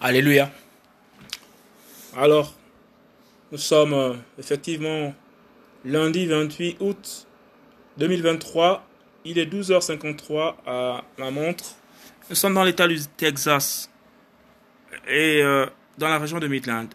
Alléluia. Alors, nous sommes euh, effectivement lundi 28 août 2023. Il est 12h53 à la montre. Nous sommes dans l'état du Texas et euh, dans la région de Midland.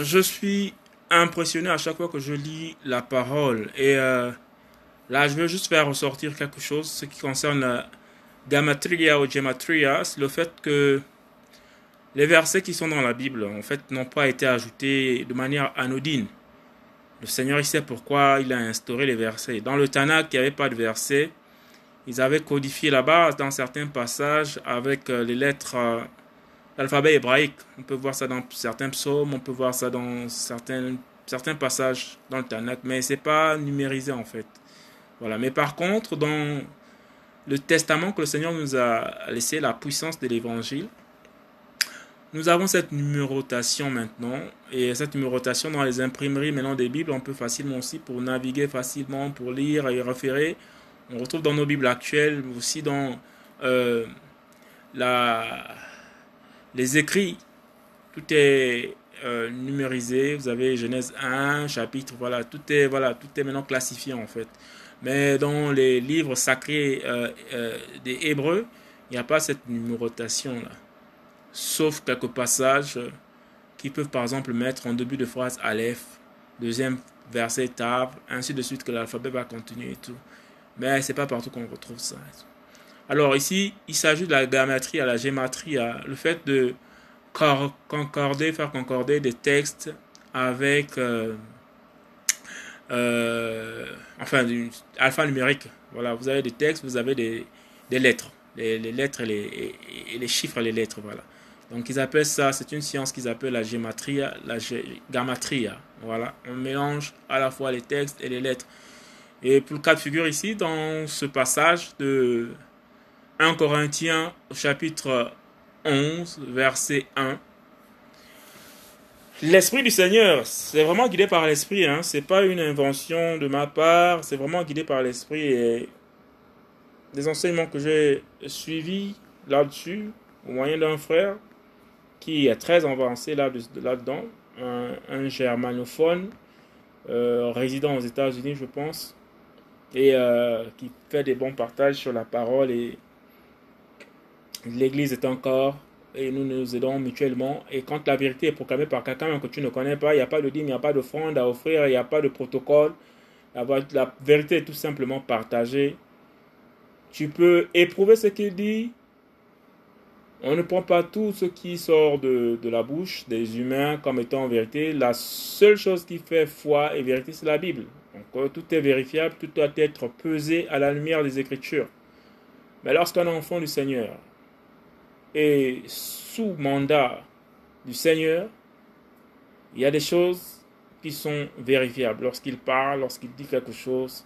Je suis impressionné à chaque fois que je lis la parole. Et euh, là, je veux juste faire ressortir quelque chose, ce qui concerne la gamatria ou gematria, c'est le fait que les versets qui sont dans la Bible, en fait, n'ont pas été ajoutés de manière anodine. Le Seigneur, il sait pourquoi il a instauré les versets. Dans le Tanakh, il n'y avait pas de versets. Ils avaient codifié la base dans certains passages avec euh, les lettres euh, l'alphabet hébraïque. On peut voir ça dans certains psaumes, on peut voir ça dans certains, certains passages dans le Tanakh, mais c'est pas numérisé en fait. Voilà. Mais par contre, dans le testament que le Seigneur nous a laissé, la puissance de l'évangile, nous avons cette numérotation maintenant, et cette numérotation dans les imprimeries maintenant des Bibles, on peut facilement aussi pour naviguer facilement, pour lire et référer. On retrouve dans nos Bibles actuelles, aussi dans euh, la, les écrits. Tout est euh, numérisé. Vous avez Genèse 1, chapitre, voilà, tout est voilà, tout est maintenant classifié en fait. Mais dans les livres sacrés euh, des Hébreux, il n'y a pas cette numérotation là sauf quelques passages qui peuvent par exemple mettre en début de phrase Aleph, deuxième verset Tav, ainsi de suite que l'alphabet va continuer et tout. Mais c'est pas partout qu'on retrouve ça. Alors ici, il s'agit de la gamatrie à la gématrie, le fait de concorder, faire concorder des textes avec, euh, euh, enfin, du alphanumérique. Voilà, vous avez des textes, vous avez des, lettres, les, lettres et les, et les chiffres les lettres, voilà. Donc ils appellent ça, c'est une science qu'ils appellent la gématria, la gamatria. Voilà, on mélange à la fois les textes et les lettres. Et pour le cas de figure ici, dans ce passage de 1 Corinthiens chapitre 11, verset 1, L'Esprit du Seigneur, c'est vraiment guidé par l'Esprit, hein. c'est pas une invention de ma part, c'est vraiment guidé par l'Esprit et des enseignements que j'ai suivis là-dessus, au moyen d'un frère, qui est très avancé là-dedans, un, germanophone euh, résident aux États-Unis, je pense, et euh, qui fait des bons partages sur la parole. Et l'Église est encore, et nous nous aidons mutuellement. Et quand la vérité est proclamée par quelqu'un que tu ne connais pas, il n'y a pas de dîme, il n'y a pas d'offrande à offrir, il n'y a pas de protocole. La vérité est tout simplement partagée. Tu peux éprouver ce qu'il dit, on ne prend pas tout ce qui sort de, la bouche des humains comme étant vérité. La seule chose qui fait foi et vérité, c'est la Bible. Donc tout est vérifiable, tout doit être pesé à la lumière des Écritures. Mais lorsqu'un enfant du Seigneur est sous mandat du Seigneur, il y a des choses qui sont vérifiables. Lorsqu'il parle, lorsqu'il dit quelque chose,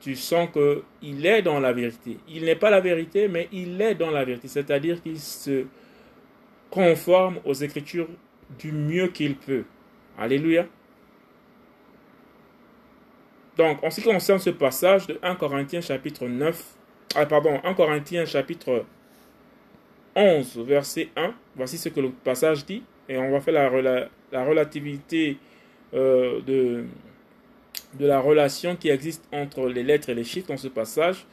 tu sens qu'il est dans la vérité. Il n'est pas la vérité, mais il est dans la vérité. C'est-à-dire qu'il se conforme aux Écritures du mieux qu'il peut. Alléluia. Donc, en ce qui concerne ce passage de 1 Corinthiens chapitre 9, ah, pardon, 1 Corinthiens chapitre 11, verset 1, voici ce que le passage dit, et on va faire la, la relativité euh, de, de la relation qui existe entre les lettres et les chiffres dans ce passage.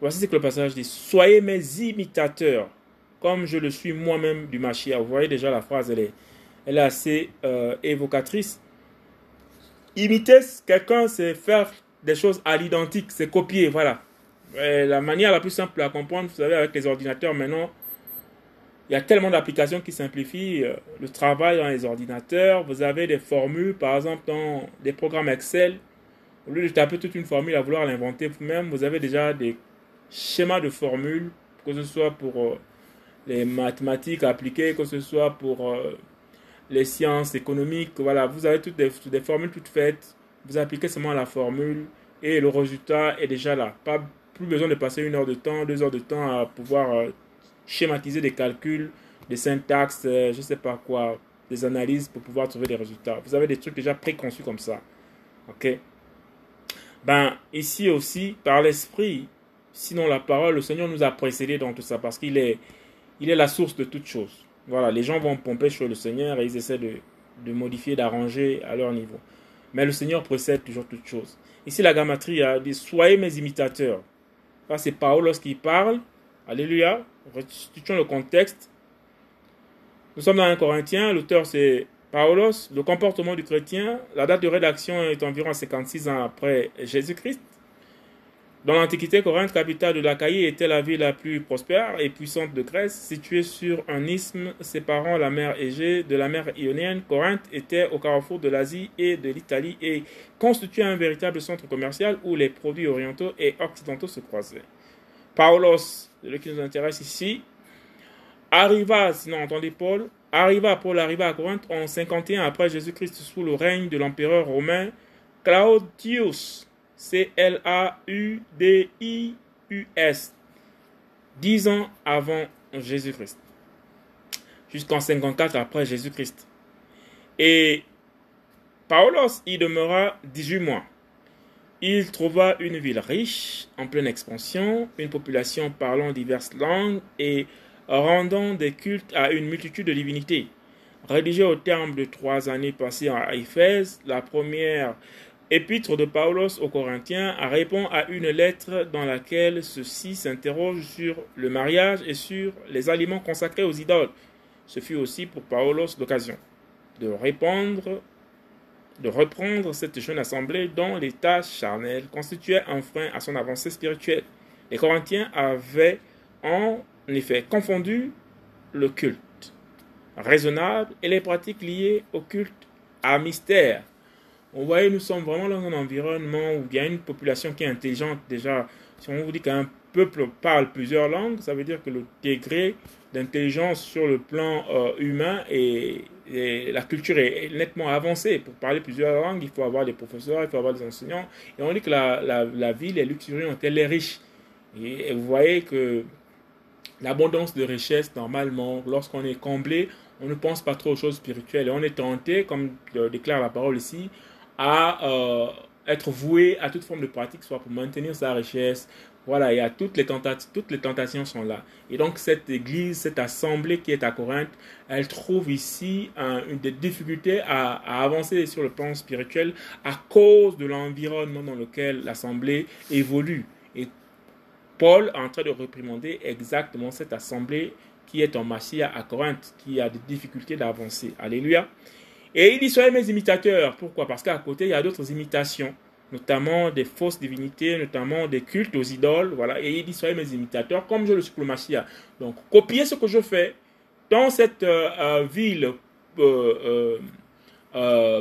Voici ce que le passage dit. Soyez mes imitateurs, comme je le suis moi-même du Machia. Vous voyez déjà la phrase, elle est, elle est assez euh, évocatrice. Imiter quelqu'un, c'est faire des choses à l'identique, c'est copier, voilà. la manière la plus simple à comprendre, vous savez, avec les ordinateurs maintenant, il y a tellement d'applications qui simplifient euh, le travail dans les ordinateurs. Vous avez des formules, par exemple, dans des programmes Excel. Au lieu de taper toute une formule à vouloir l'inventer vous-même, vous avez déjà des schémas de formules, que ce soit pour euh, les mathématiques appliquées, que ce soit pour euh, les sciences économiques. Voilà, vous avez toutes des, des, formules toutes faites. Vous appliquez seulement la formule et le résultat est déjà là. Pas plus besoin de passer une heure de temps, deux heures de temps à pouvoir schématiser des calculs, des syntaxes, euh, je ne sais pas quoi, des analyses pour pouvoir trouver des résultats. Vous avez des trucs déjà préconçus comme ça. Ok? Ben, ici aussi, par l'esprit, sinon la parole, le Seigneur nous a précédés dans tout ça parce qu'il est, il est la source de toutes choses. Voilà, les gens vont pomper sur le Seigneur et ils essaient de, de modifier, d'arranger à leur niveau. Mais le Seigneur précède toujours toutes choses. Ici, la gamatrie a dit Soyez mes imitateurs. Là, c'est Paulos qui parle. Alléluia. Restituons le contexte. Nous sommes dans un Corinthien. L'auteur, c'est Paulos. Le comportement du chrétien. La date de rédaction est environ 56 ans après Jésus-Christ. Dans l'Antiquité, Corinthe, capitale de l'Achaïe, était la ville la plus prospère et puissante de Grèce, située sur un isthme séparant la mer Égée de la mer Ionienne. Corinthe était au carrefour de l'Asie et de l'Italie et constituait un véritable centre commercial où les produits orientaux et occidentaux se croisaient. Paulos, le qui nous intéresse ici, arriva, sinon entendez Paul, arriva, Paul arriva à Corinthe en 51 après Jésus-Christ sous le règne de l'empereur romain Claudius C-L-A-U-D-I-U-S. Dix ans avant Jésus-Christ. Jusqu'en 54 après Jésus-Christ. Et Paulos y demeura 18 mois. Il trouva une ville riche, en pleine expansion, une population parlant diverses langues et rendant des cultes à une multitude de divinités. Rédigé au terme de trois années passées à Éphèse, la première Épître de Paulos aux Corinthiens répond à une lettre dans laquelle ceux-ci s'interrogent sur le mariage et sur les aliments consacrés aux idoles. Ce fut aussi pour Paulos l'occasion de répondre, de reprendre cette jeune assemblée dont l'état charnel constituait un frein à son avancée spirituelle. Les Corinthiens avaient en effet confondu le culte raisonnable et les pratiques liées au culte à mystère on voit, nous sommes vraiment dans un environnement où il y a une population qui est intelligente déjà. Si on vous dit qu'un peuple parle plusieurs langues, ça veut dire que le degré d'intelligence sur le plan euh, humain la culture est nettement avancée. Pour parler plusieurs langues, il faut avoir des professeurs, il faut avoir des enseignants. Et on dit que la, la, ville est luxuriante, elle est riche. Et, vous voyez que l'abondance de richesses, normalement, lorsqu'on est comblé, on ne pense pas trop aux choses spirituelles. Et on est tenté, comme déclare la parole ici, à euh, être voué à toute forme de pratique, soit pour maintenir sa richesse. Voilà, il y a toutes les, tentations, toutes les tentations sont là. Et donc cette église, cette assemblée qui est à Corinthe, elle trouve ici des difficultés à, à, avancer sur le plan spirituel à cause de l'environnement dans lequel l'assemblée évolue. Et Paul est en train de réprimander exactement cette assemblée qui est en Massia à Corinthe, qui a des difficultés d'avancer. Alléluia. Et il dit Soyez mes imitateurs. Pourquoi? Parce qu'à côté, il y a d'autres imitations, notamment des fausses divinités, notamment des cultes aux idoles. Voilà. Et il dit Soyez mes imitateurs, comme je le suis pour le. Donc, copiez ce que je fais dans cette euh, euh, ville euh,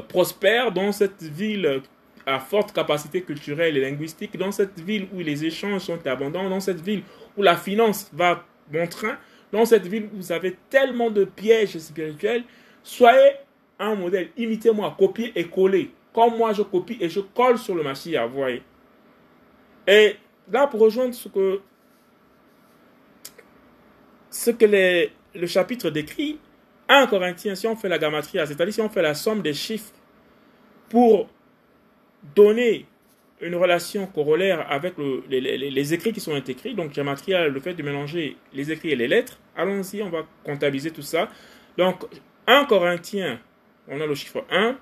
prospère, dans cette ville à forte capacité culturelle et linguistique, dans cette ville où les échanges sont abondants, dans cette ville où la finance va bon train, dans cette ville où vous avez tellement de pièges spirituels, soyez un modèle, imitez-moi, copiez et collez. Comme moi, je copie et je colle sur le machine, vous voyez. Et là, pour rejoindre ce que, ce que le chapitre décrit, 1 Corinthiens, si on fait la gamatria, c'est-à-dire si on fait la somme des chiffres pour donner une relation corollaire avec les, les, écrits qui sont écrits, donc gamatria, le fait de mélanger les écrits et les lettres, allons-y, on va comptabiliser tout ça. Donc, 1 Corinthiens on a le chiffre 1.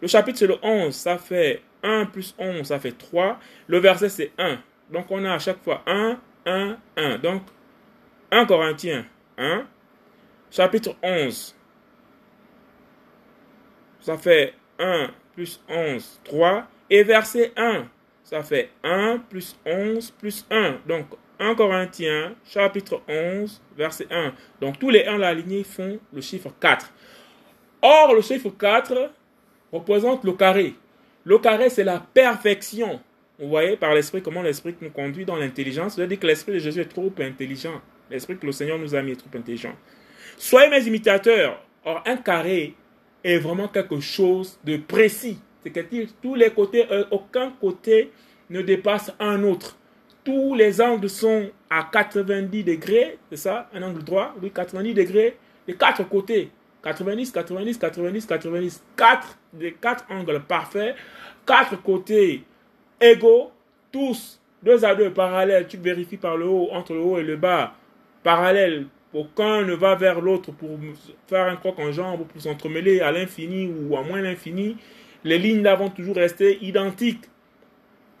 Le chapitre, c'est le 11, ça fait 1 plus 11, ça fait 3. Le verset, c'est 1. Donc, on a à chaque fois 1, 1, 1. Donc, 1 Corinthiens 1. Chapitre 11. Ça fait 1 plus 11, 3. Et verset 1, ça fait 1 plus 11 plus 1. Donc, 1 Corinthiens, chapitre 11, verset 1. Donc, tous les 1 alignés font le chiffre 4. Or, le chiffre 4 représente le carré. Le carré, c'est la perfection. Vous voyez par l'esprit comment l'esprit nous conduit dans l'intelligence. Je dis que l'esprit de Jésus est trop intelligent. L'esprit que le Seigneur nous a mis est trop intelligent. Soyez mes imitateurs. Or, un carré est vraiment quelque chose de précis. C'est-à-dire tous les côtés, euh, aucun côté ne dépasse un autre. Tous les angles sont à 90 degrés, c'est ça, un angle droit, oui, 90 degrés, les quatre côtés. 90, 90, 90, 90. 4 des quatre angles parfaits, quatre côtés égaux, tous deux à deux parallèles. Tu vérifies par le haut, entre le haut et le bas, parallèles, aucun ne va vers l'autre pour faire un croc en jambe, pour s'entremêler à l'infini ou à moins l'infini. Les lignes là vont toujours rester identiques.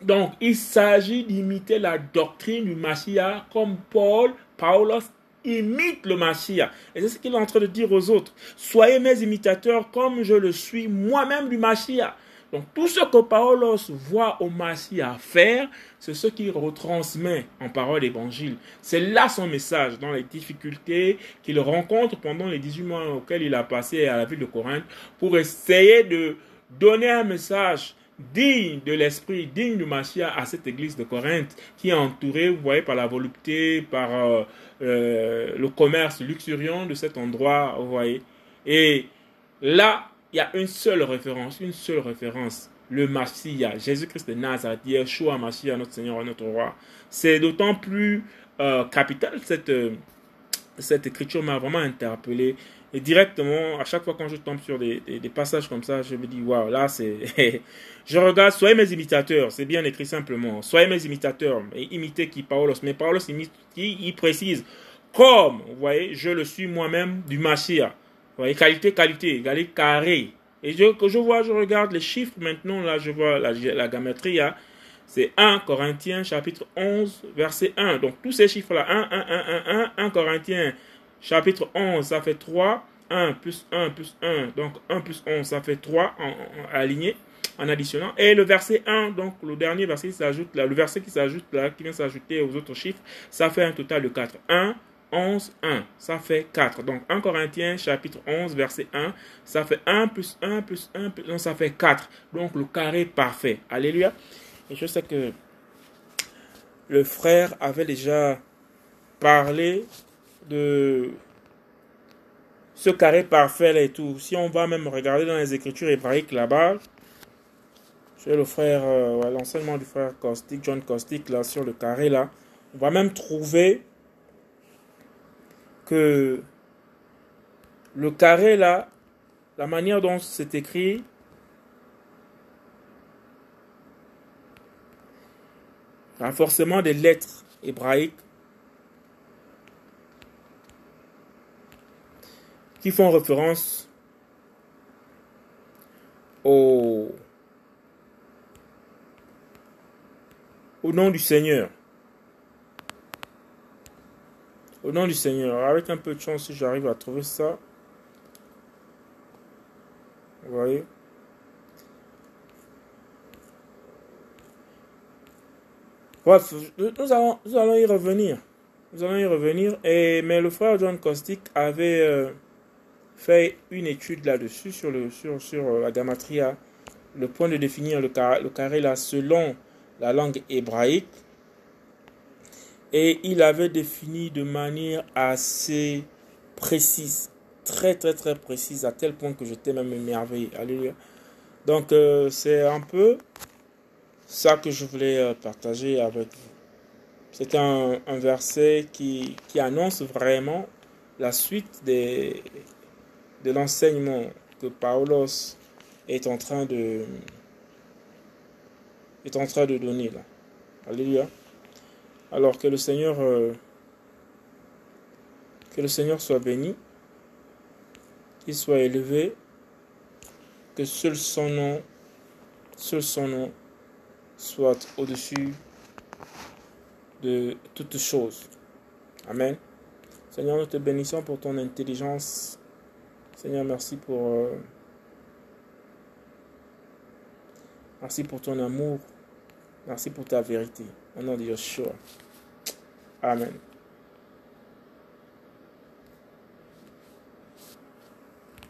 Donc, il s'agit d'imiter la doctrine du Mashiach comme Paul, Paulos imite le Mashiach. Et c'est ce qu'il est en train de dire aux autres. Soyez mes imitateurs comme je le suis moi-même du Mashiach. Donc tout ce que Paulos voit au Mashiach faire, c'est ce qu'il retransmet en parole d'évangile. C'est là son message, dans les difficultés qu'il rencontre pendant les 18 mois auxquels il a passé à la ville de Corinthe, pour essayer de donner un message digne de l'esprit, digne du Mashiach à cette église de Corinthe qui est entourée, vous voyez, par la volupté, par euh, euh, le commerce luxuriant de cet endroit, vous voyez. Et là, il y a une seule référence, une seule référence, le Mashiach, Jésus-Christ de Nazareth, Yeshua Mashiach, notre Seigneur notre Roi. C'est d'autant plus euh, capital, cette, cette écriture m'a vraiment interpellé. Et directement, à chaque fois quand je tombe sur des, des, passages comme ça, je me dis, waouh, là c'est... je regarde, soyez mes imitateurs, c'est bien écrit simplement. Soyez mes imitateurs, et imitez qui Paulos. Mais Paulos, il, précise, comme, vous voyez, je le suis moi-même du Machia. Vous voyez, qualité, qualité, égalé carré. Et je, je vois, je regarde les chiffres maintenant, là, je vois la, la gamétrie, c'est 1 Corinthiens chapitre 11, verset 1. Donc tous ces chiffres-là, 1, 1, 1, 1, 1, 1 Corinthiens chapitre 11, ça fait 3. 1 plus 1 plus 1, donc 1 plus 11, ça fait 3 en, aligné, en additionnant. Et le verset 1, donc le dernier verset qui s'ajoute là, le verset qui s'ajoute là, qui vient s'ajouter aux autres chiffres, ça fait un total de 4. 1, 11, 1, ça fait 4. Donc 1 Corinthiens chapitre 11, verset 1, ça fait 1 plus 1 plus 1, plus 1 ça fait 4. Donc le carré parfait. Alléluia. Et je sais que le frère avait déjà parlé de ce carré parfait et tout. Si on va même regarder dans les écritures hébraïques là-bas, chez le frère, euh, l'enseignement du frère Caustic, John Caustic, là, sur le carré là, on va même trouver que le carré là, la manière dont c'est écrit, a forcément des lettres hébraïques qui font référence au, au nom du Seigneur. Au nom du Seigneur. Avec un peu de chance, si j'arrive à trouver ça. Vous voyez? Bref, nous allons, nous allons y revenir. Nous allons y revenir. Et, mais le frère John Caustic avait... Euh, fait une étude là-dessus sur, euh, la gamatria, le point de définir le, carré, là selon la langue hébraïque. Et il avait défini de manière assez précise, très très très précise, à tel point que j'étais même émerveillé. Alléluia. Donc euh, c'est un peu ça que je voulais euh, partager avec vous. C'est un, verset qui annonce vraiment la suite des, de l'enseignement que Paulos est en train de est en train de donner là. Alléluia. Alors que le Seigneur euh, que le Seigneur soit béni, qu'il soit élevé, que seul son nom, seul son nom soit au-dessus de toutes choses. Amen. Seigneur, nous te bénissons pour ton intelligence Seigneur, merci pour... Euh, merci pour ton amour. Merci pour ta vérité. Au nom de Yeshua. Amen.